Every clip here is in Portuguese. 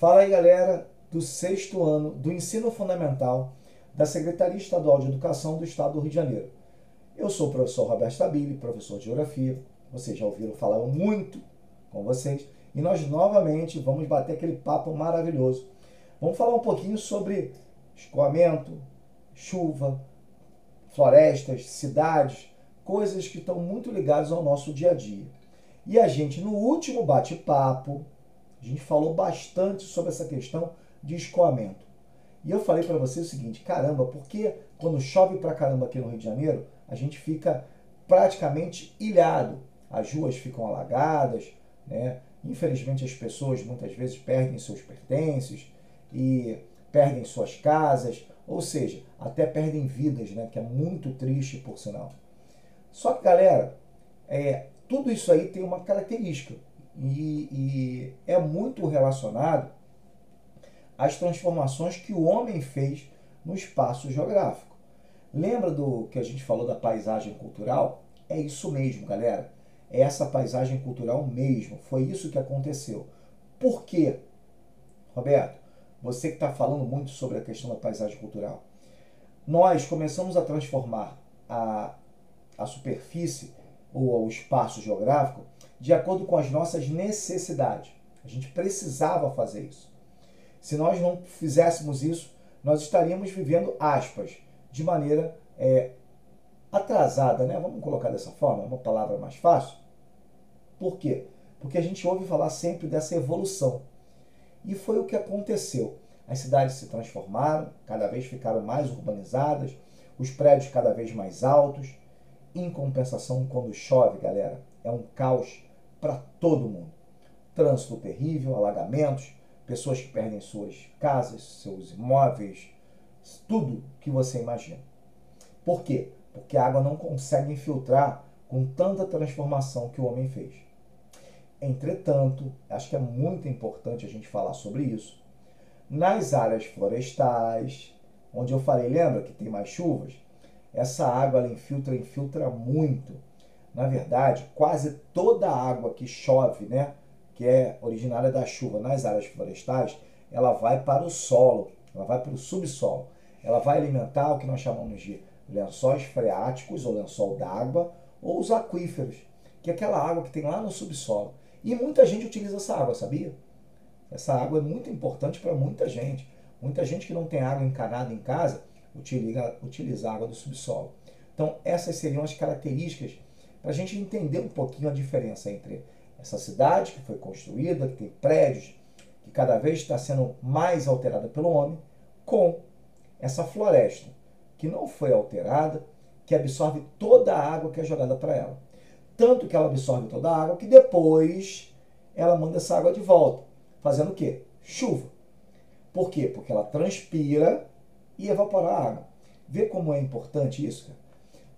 Fala aí, galera do sexto ano do ensino fundamental da Secretaria Estadual de Educação do Estado do Rio de Janeiro. Eu sou o professor Roberto Stabile, professor de Geografia. Vocês já ouviram falar muito com vocês. E nós novamente vamos bater aquele papo maravilhoso. Vamos falar um pouquinho sobre escoamento, chuva, florestas, cidades, coisas que estão muito ligadas ao nosso dia a dia. E a gente, no último bate-papo, a gente falou bastante sobre essa questão de escoamento. E eu falei para você o seguinte: caramba, porque quando chove pra caramba aqui no Rio de Janeiro, a gente fica praticamente ilhado. As ruas ficam alagadas, né? Infelizmente as pessoas muitas vezes perdem seus pertences e perdem suas casas, ou seja, até perdem vidas, né? Que é muito triste por sinal. Só que galera, é, tudo isso aí tem uma característica e, e é muito relacionado às transformações que o homem fez no espaço geográfico. Lembra do que a gente falou da paisagem cultural? É isso mesmo, galera. É essa paisagem cultural mesmo. Foi isso que aconteceu. Por quê? Roberto, você que está falando muito sobre a questão da paisagem cultural. Nós começamos a transformar a, a superfície ou o espaço geográfico de acordo com as nossas necessidades. A gente precisava fazer isso. Se nós não fizéssemos isso, nós estaríamos vivendo, aspas, de maneira é, atrasada, né? Vamos colocar dessa forma, uma palavra mais fácil. Por quê? Porque a gente ouve falar sempre dessa evolução. E foi o que aconteceu. As cidades se transformaram, cada vez ficaram mais urbanizadas, os prédios cada vez mais altos. Em compensação, quando chove, galera, é um caos para todo mundo. Trânsito terrível, alagamentos, pessoas que perdem suas casas, seus imóveis, tudo que você imagina. Por quê? Porque a água não consegue infiltrar com tanta transformação que o homem fez. Entretanto, acho que é muito importante a gente falar sobre isso. Nas áreas florestais, onde eu falei, lembra que tem mais chuvas? Essa água ela infiltra, infiltra muito na verdade, quase toda a água que chove, né, que é originária da chuva nas áreas florestais, ela vai para o solo, ela vai para o subsolo. Ela vai alimentar o que nós chamamos de lençóis freáticos ou lençol d'água ou os aquíferos, que é aquela água que tem lá no subsolo. E muita gente utiliza essa água, sabia? Essa água é muito importante para muita gente. Muita gente que não tem água encanada em casa utiliza, utiliza a água do subsolo. Então, essas seriam as características para a gente entender um pouquinho a diferença entre essa cidade que foi construída, que tem prédios, que cada vez está sendo mais alterada pelo homem, com essa floresta que não foi alterada, que absorve toda a água que é jogada para ela. Tanto que ela absorve toda a água que depois ela manda essa água de volta, fazendo o quê? Chuva. Por quê? Porque ela transpira e evapora a água. Vê como é importante isso, cara?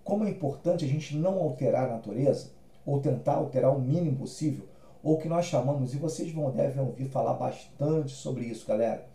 Como é importante a gente não alterar a natureza, ou tentar alterar o mínimo possível, ou que nós chamamos, e vocês vão devem ouvir falar bastante sobre isso, galera,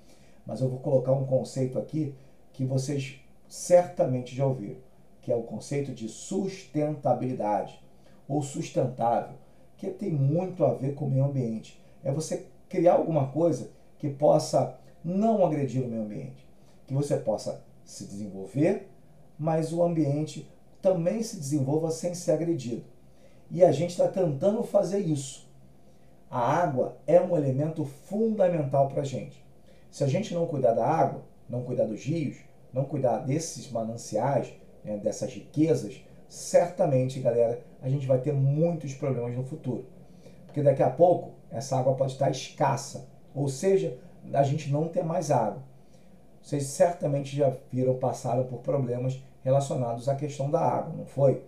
mas eu vou colocar um conceito aqui que vocês certamente já ouviram, que é o conceito de sustentabilidade ou sustentável, que tem muito a ver com o meio ambiente. É você criar alguma coisa que possa não agredir o meio ambiente, que você possa se desenvolver, mas o ambiente também se desenvolva sem ser agredido. E a gente está tentando fazer isso. A água é um elemento fundamental para a gente. Se a gente não cuidar da água, não cuidar dos rios, não cuidar desses mananciais, né, dessas riquezas, certamente, galera, a gente vai ter muitos problemas no futuro. Porque daqui a pouco essa água pode estar escassa, ou seja, a gente não ter mais água. Vocês certamente já viram, passaram por problemas relacionados à questão da água, não foi?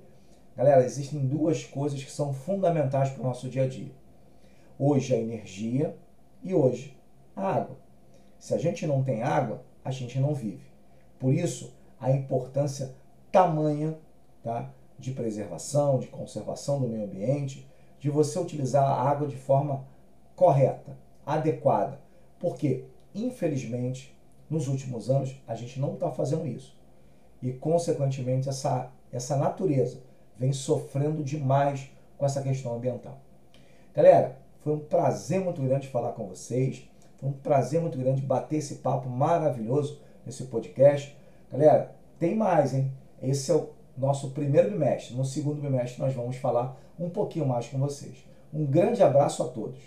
Galera, existem duas coisas que são fundamentais para o nosso dia a dia. Hoje a energia e hoje a água. Se a gente não tem água, a gente não vive. Por isso, a importância tamanha tá, de preservação, de conservação do meio ambiente, de você utilizar a água de forma correta, adequada. Porque, infelizmente, nos últimos anos, a gente não está fazendo isso e, consequentemente, essa, essa natureza vem sofrendo demais com essa questão ambiental. Galera, foi um prazer muito grande falar com vocês, Foi um prazer muito grande bater esse papo maravilhoso nesse podcast. Galera, tem mais, hein? Esse é o nosso primeiro bimestre. No segundo bimestre nós vamos falar um pouquinho mais com vocês. Um grande abraço a todos.